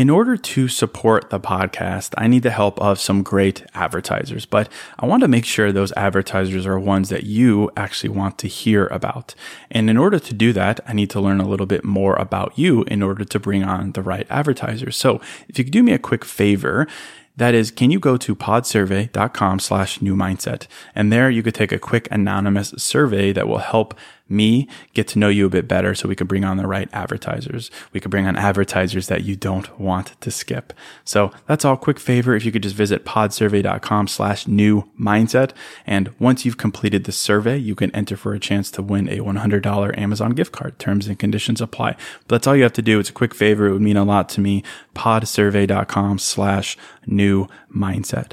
In order to support the podcast, I need the help of some great advertisers, but I want to make sure those advertisers are ones that you actually want to hear about. And in order to do that, I need to learn a little bit more about you in order to bring on the right advertisers. So if you could do me a quick favor, that is, can you go to podsurvey.com slash new mindset? And there you could take a quick anonymous survey that will help me get to know you a bit better so we can bring on the right advertisers. We can bring on advertisers that you don't want to skip. So that's all quick favor. If you could just visit podsurvey.com slash new mindset. And once you've completed the survey, you can enter for a chance to win a $100 Amazon gift card. Terms and conditions apply. But that's all you have to do. It's a quick favor. It would mean a lot to me. podsurvey.com slash new mindset.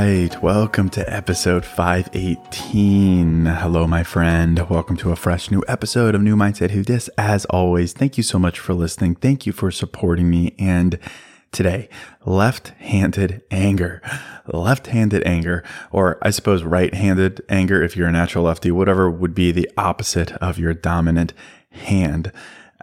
Right, welcome to episode 518. Hello, my friend. Welcome to a fresh new episode of New Mindset Who Dis. As always, thank you so much for listening. Thank you for supporting me. And today, left handed anger. Left handed anger, or I suppose right handed anger if you're a natural lefty, whatever would be the opposite of your dominant hand.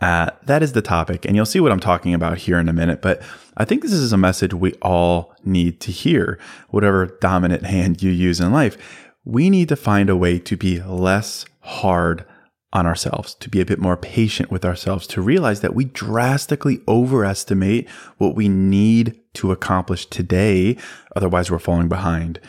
Uh, that is the topic, and you'll see what I'm talking about here in a minute. But I think this is a message we all need to hear, whatever dominant hand you use in life. We need to find a way to be less hard on ourselves, to be a bit more patient with ourselves, to realize that we drastically overestimate what we need to accomplish today. Otherwise, we're falling behind.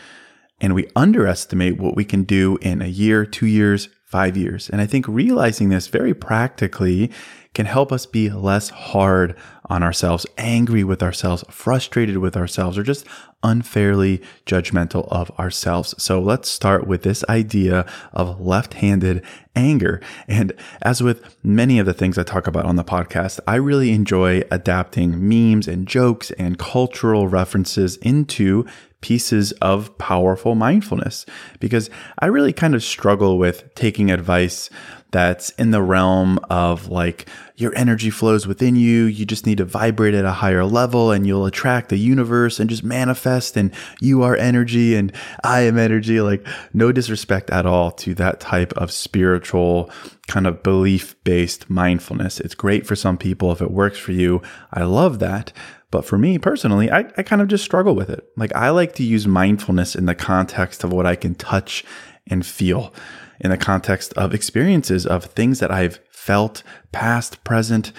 And we underestimate what we can do in a year, two years, five years. And I think realizing this very practically can help us be less hard on ourselves, angry with ourselves, frustrated with ourselves, or just unfairly judgmental of ourselves. So let's start with this idea of left handed anger. And as with many of the things I talk about on the podcast, I really enjoy adapting memes and jokes and cultural references into pieces of powerful mindfulness because I really kind of struggle with taking advice that's in the realm of like your energy flows within you. You just need to vibrate at a higher level and you'll attract the universe and just manifest. And you are energy and I am energy. Like, no disrespect at all to that type of spiritual kind of belief based mindfulness. It's great for some people if it works for you. I love that. But for me personally, I, I kind of just struggle with it. Like, I like to use mindfulness in the context of what I can touch and feel in the context of experiences of things that I've felt, past, present,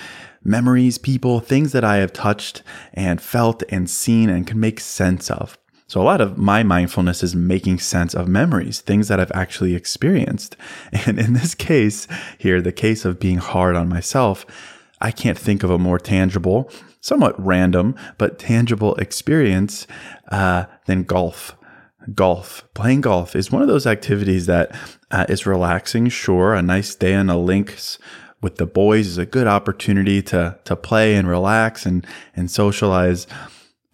memories, people, things that I have touched and felt and seen and can make sense of. So, a lot of my mindfulness is making sense of memories, things that I've actually experienced. And in this case, here, the case of being hard on myself, I can't think of a more tangible, somewhat random, but tangible experience uh, than golf golf. Playing golf is one of those activities that uh, is relaxing. Sure, a nice day on the links with the boys is a good opportunity to to play and relax and and socialize.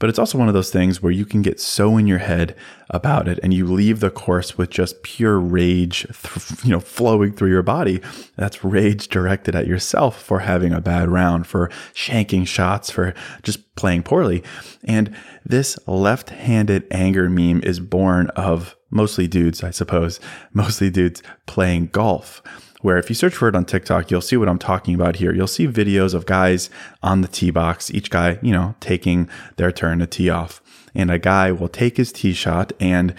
But it's also one of those things where you can get so in your head about it and you leave the course with just pure rage, th- you know, flowing through your body. That's rage directed at yourself for having a bad round, for shanking shots, for just playing poorly. And this left handed anger meme is born of mostly dudes, I suppose, mostly dudes playing golf where if you search for it on TikTok, you'll see what I'm talking about here. You'll see videos of guys on the tee box, each guy, you know, taking their turn to tee off. And a guy will take his tee shot and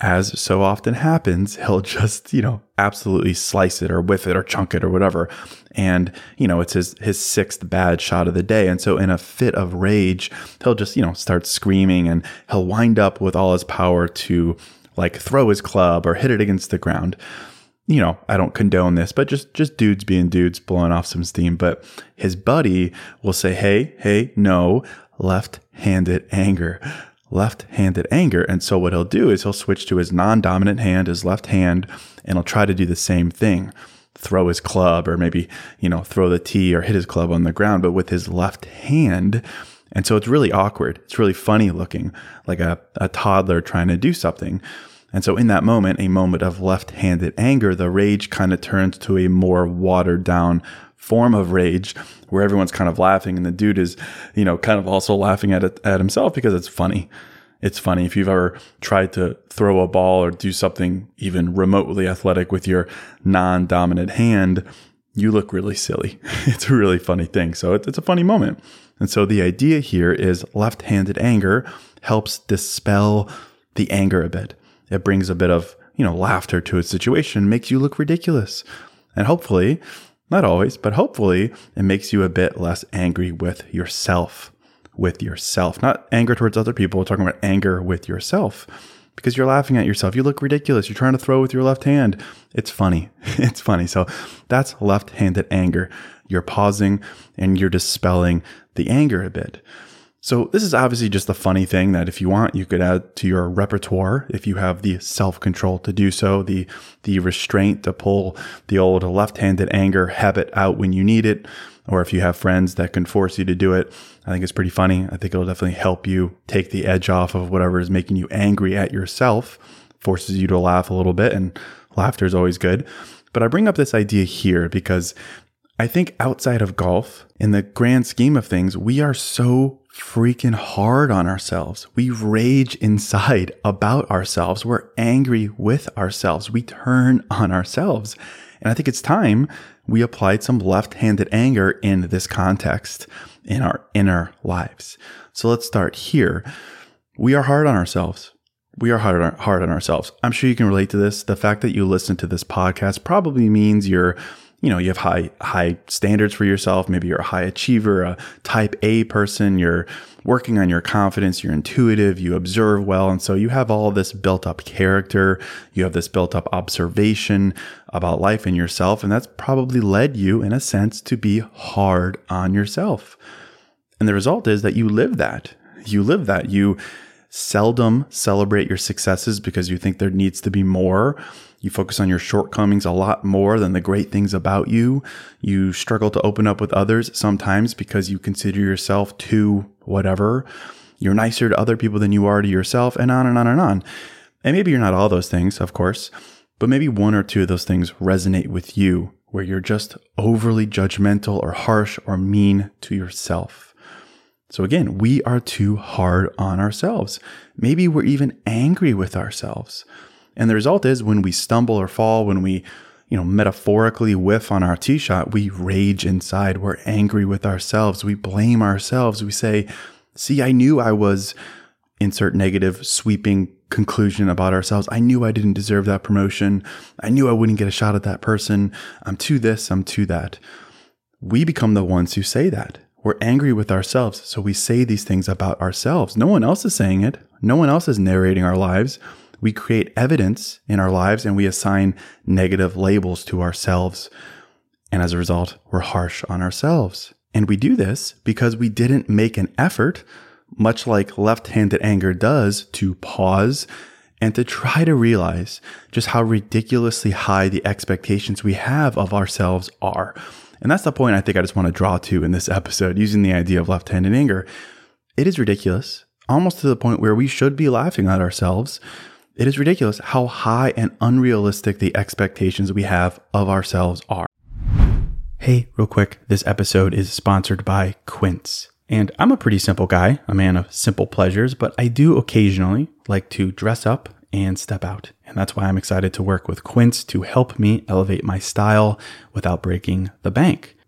as so often happens, he'll just, you know, absolutely slice it or whiff it or chunk it or whatever. And, you know, it's his, his sixth bad shot of the day. And so in a fit of rage, he'll just, you know, start screaming and he'll wind up with all his power to like throw his club or hit it against the ground you know, I don't condone this, but just just dudes being dudes blowing off some steam. But his buddy will say, "Hey, hey, no, left-handed anger." Left-handed anger. And so what he'll do is he'll switch to his non-dominant hand, his left hand, and he'll try to do the same thing. Throw his club or maybe, you know, throw the tee or hit his club on the ground, but with his left hand. And so it's really awkward. It's really funny looking, like a, a toddler trying to do something. And so, in that moment, a moment of left handed anger, the rage kind of turns to a more watered down form of rage where everyone's kind of laughing and the dude is, you know, kind of also laughing at it at himself because it's funny. It's funny if you've ever tried to throw a ball or do something even remotely athletic with your non dominant hand, you look really silly. It's a really funny thing. So it's a funny moment. And so the idea here is left handed anger helps dispel the anger a bit. It brings a bit of, you know, laughter to a situation, makes you look ridiculous. And hopefully, not always, but hopefully, it makes you a bit less angry with yourself. With yourself, not anger towards other people. We're talking about anger with yourself because you're laughing at yourself. You look ridiculous. You're trying to throw with your left hand. It's funny. It's funny. So that's left handed anger. You're pausing and you're dispelling the anger a bit. So this is obviously just a funny thing that if you want, you could add to your repertoire if you have the self-control to do so, the the restraint to pull the old left-handed anger habit out when you need it, or if you have friends that can force you to do it. I think it's pretty funny. I think it'll definitely help you take the edge off of whatever is making you angry at yourself, forces you to laugh a little bit, and laughter is always good. But I bring up this idea here because I think outside of golf, in the grand scheme of things, we are so freaking hard on ourselves. We rage inside about ourselves. We're angry with ourselves. We turn on ourselves. And I think it's time we applied some left handed anger in this context in our inner lives. So let's start here. We are hard on ourselves. We are hard on, hard on ourselves. I'm sure you can relate to this. The fact that you listen to this podcast probably means you're you know, you have high high standards for yourself. Maybe you're a high achiever, a type A person, you're working on your confidence, you're intuitive, you observe well, and so you have all this built up character, you have this built up observation about life and yourself, and that's probably led you in a sense to be hard on yourself. And the result is that you live that. You live that. You seldom celebrate your successes because you think there needs to be more you focus on your shortcomings a lot more than the great things about you. You struggle to open up with others sometimes because you consider yourself too whatever. You're nicer to other people than you are to yourself, and on and on and on. And maybe you're not all those things, of course, but maybe one or two of those things resonate with you where you're just overly judgmental or harsh or mean to yourself. So again, we are too hard on ourselves. Maybe we're even angry with ourselves. And the result is when we stumble or fall, when we, you know, metaphorically whiff on our tee shot, we rage inside. We're angry with ourselves. We blame ourselves. We say, see, I knew I was insert negative sweeping conclusion about ourselves. I knew I didn't deserve that promotion. I knew I wouldn't get a shot at that person. I'm to this, I'm to that. We become the ones who say that. We're angry with ourselves. So we say these things about ourselves. No one else is saying it. No one else is narrating our lives we create evidence in our lives and we assign negative labels to ourselves. And as a result, we're harsh on ourselves. And we do this because we didn't make an effort, much like left handed anger does, to pause and to try to realize just how ridiculously high the expectations we have of ourselves are. And that's the point I think I just want to draw to in this episode using the idea of left handed anger. It is ridiculous almost to the point where we should be laughing at ourselves. It is ridiculous how high and unrealistic the expectations we have of ourselves are. Hey, real quick, this episode is sponsored by Quince. And I'm a pretty simple guy, a man of simple pleasures, but I do occasionally like to dress up and step out. And that's why I'm excited to work with Quince to help me elevate my style without breaking the bank.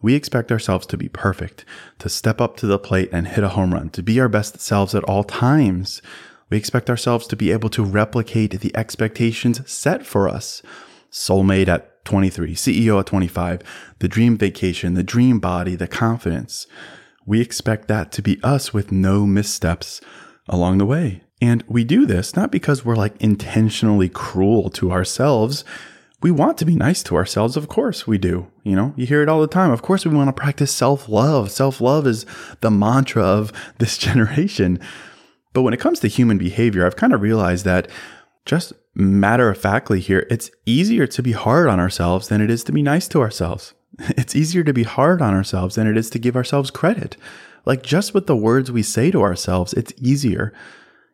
We expect ourselves to be perfect, to step up to the plate and hit a home run, to be our best selves at all times. We expect ourselves to be able to replicate the expectations set for us. Soulmate at 23, CEO at 25, the dream vacation, the dream body, the confidence. We expect that to be us with no missteps along the way. And we do this not because we're like intentionally cruel to ourselves we want to be nice to ourselves. Of course we do. You know, you hear it all the time. Of course we want to practice self love. Self love is the mantra of this generation. But when it comes to human behavior, I've kind of realized that just matter of factly here, it's easier to be hard on ourselves than it is to be nice to ourselves. It's easier to be hard on ourselves than it is to give ourselves credit. Like just with the words we say to ourselves, it's easier.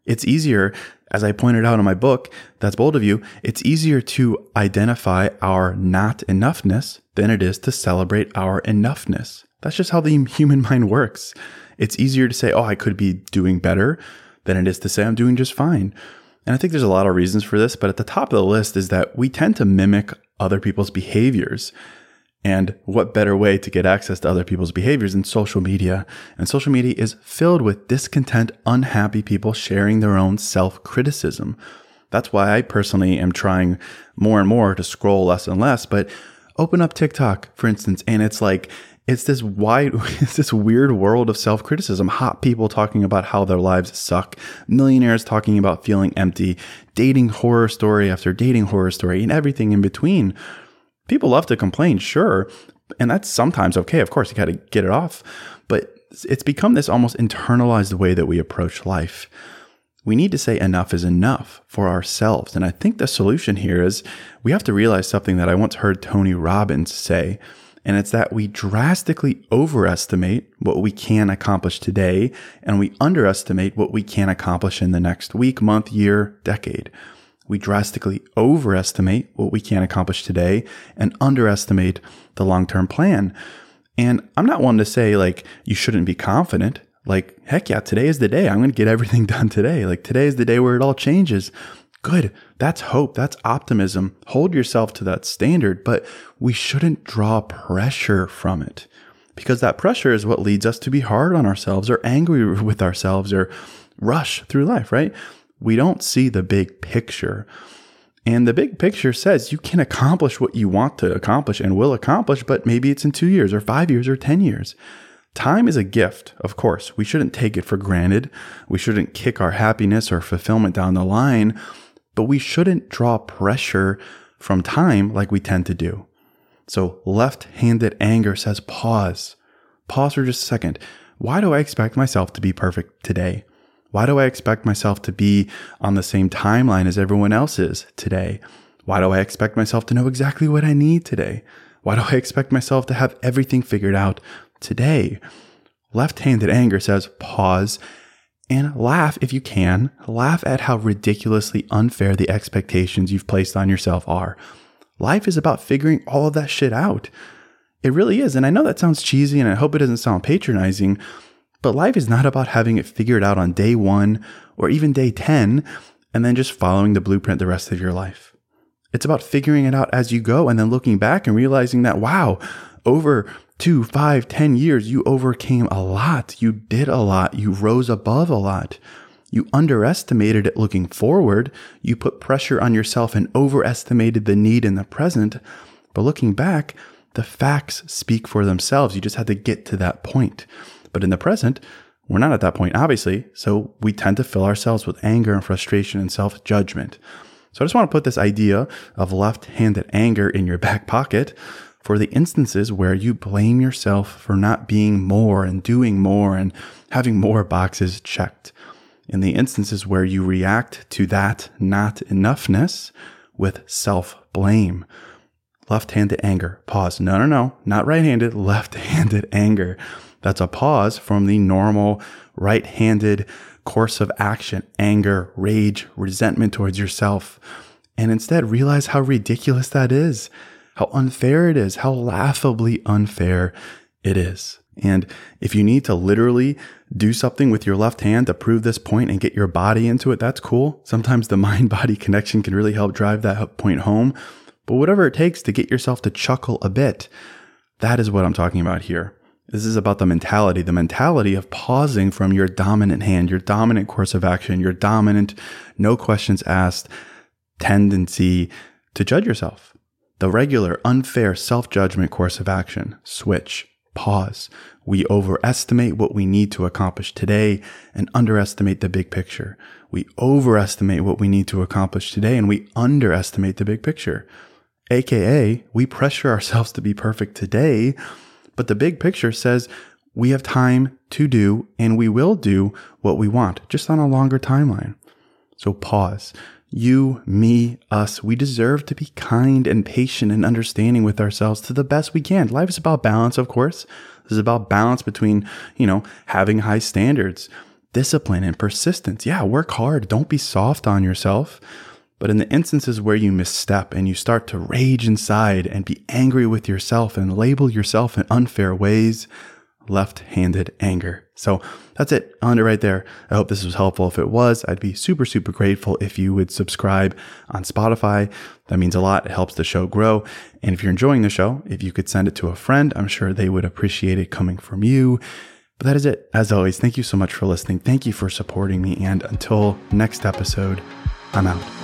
It's easier as I pointed out in my book, That's Bold of You, it's easier to identify our not enoughness than it is to celebrate our enoughness. That's just how the human mind works. It's easier to say, oh, I could be doing better than it is to say I'm doing just fine. And I think there's a lot of reasons for this, but at the top of the list is that we tend to mimic other people's behaviors. And what better way to get access to other people's behaviors than social media? And social media is filled with discontent, unhappy people sharing their own self criticism. That's why I personally am trying more and more to scroll less and less. But open up TikTok, for instance, and it's like, it's this wide, it's this weird world of self criticism. Hot people talking about how their lives suck, millionaires talking about feeling empty, dating horror story after dating horror story, and everything in between people love to complain, sure. And that's sometimes okay. Of course, you got to get it off. But it's become this almost internalized way that we approach life. We need to say enough is enough for ourselves. And I think the solution here is we have to realize something that I once heard Tony Robbins say. And it's that we drastically overestimate what we can accomplish today and we underestimate what we can accomplish in the next week, month, year, decade we drastically overestimate what we can accomplish today and underestimate the long term plan. And I'm not one to say, like, you shouldn't be confident. Like, heck yeah, today is the day. I'm going to get everything done today. Like, today is the day where it all changes. Good. That's hope. That's optimism. Hold yourself to that standard, but we shouldn't draw pressure from it because that pressure is what leads us to be hard on ourselves or angry with ourselves or rush through life, right? We don't see the big picture. And the big picture says you can accomplish what you want to accomplish and will accomplish, but maybe it's in two years or five years or 10 years. Time is a gift, of course. We shouldn't take it for granted. We shouldn't kick our happiness or fulfillment down the line, but we shouldn't draw pressure from time like we tend to do. So left handed anger says pause. Pause for just a second. Why do I expect myself to be perfect today? Why do I expect myself to be on the same timeline as everyone else is today? Why do I expect myself to know exactly what I need today? Why do I expect myself to have everything figured out today? Left handed anger says pause and laugh if you can. Laugh at how ridiculously unfair the expectations you've placed on yourself are. Life is about figuring all of that shit out. It really is. And I know that sounds cheesy and I hope it doesn't sound patronizing, but life is not about having it figured out on day one or even day 10 and then just following the blueprint the rest of your life. It's about figuring it out as you go and then looking back and realizing that, wow, over two, five, ten years, you overcame a lot. You did a lot. You rose above a lot. You underestimated it looking forward. You put pressure on yourself and overestimated the need in the present. But looking back, the facts speak for themselves. You just had to get to that point. But in the present, we're not at that point, obviously. So we tend to fill ourselves with anger and frustration and self judgment. So I just want to put this idea of left handed anger in your back pocket for the instances where you blame yourself for not being more and doing more and having more boxes checked. In the instances where you react to that not enoughness with self blame. Left handed anger. Pause. No, no, no. Not right handed, left handed anger. That's a pause from the normal right handed course of action, anger, rage, resentment towards yourself. And instead realize how ridiculous that is, how unfair it is, how laughably unfair it is. And if you need to literally do something with your left hand to prove this point and get your body into it, that's cool. Sometimes the mind body connection can really help drive that point home. But whatever it takes to get yourself to chuckle a bit, that is what I'm talking about here. This is about the mentality, the mentality of pausing from your dominant hand, your dominant course of action, your dominant, no questions asked tendency to judge yourself. The regular, unfair self judgment course of action. Switch, pause. We overestimate what we need to accomplish today and underestimate the big picture. We overestimate what we need to accomplish today and we underestimate the big picture. AKA, we pressure ourselves to be perfect today, but the big picture says we have time to do and we will do what we want, just on a longer timeline. So pause. You, me, us, we deserve to be kind and patient and understanding with ourselves to the best we can. Life is about balance, of course. This is about balance between, you know, having high standards, discipline, and persistence. Yeah, work hard. Don't be soft on yourself. But in the instances where you misstep and you start to rage inside and be angry with yourself and label yourself in unfair ways, left handed anger. So that's it. On it right there. I hope this was helpful. If it was, I'd be super, super grateful if you would subscribe on Spotify. That means a lot. It helps the show grow. And if you're enjoying the show, if you could send it to a friend, I'm sure they would appreciate it coming from you. But that is it. As always, thank you so much for listening. Thank you for supporting me. And until next episode, I'm out.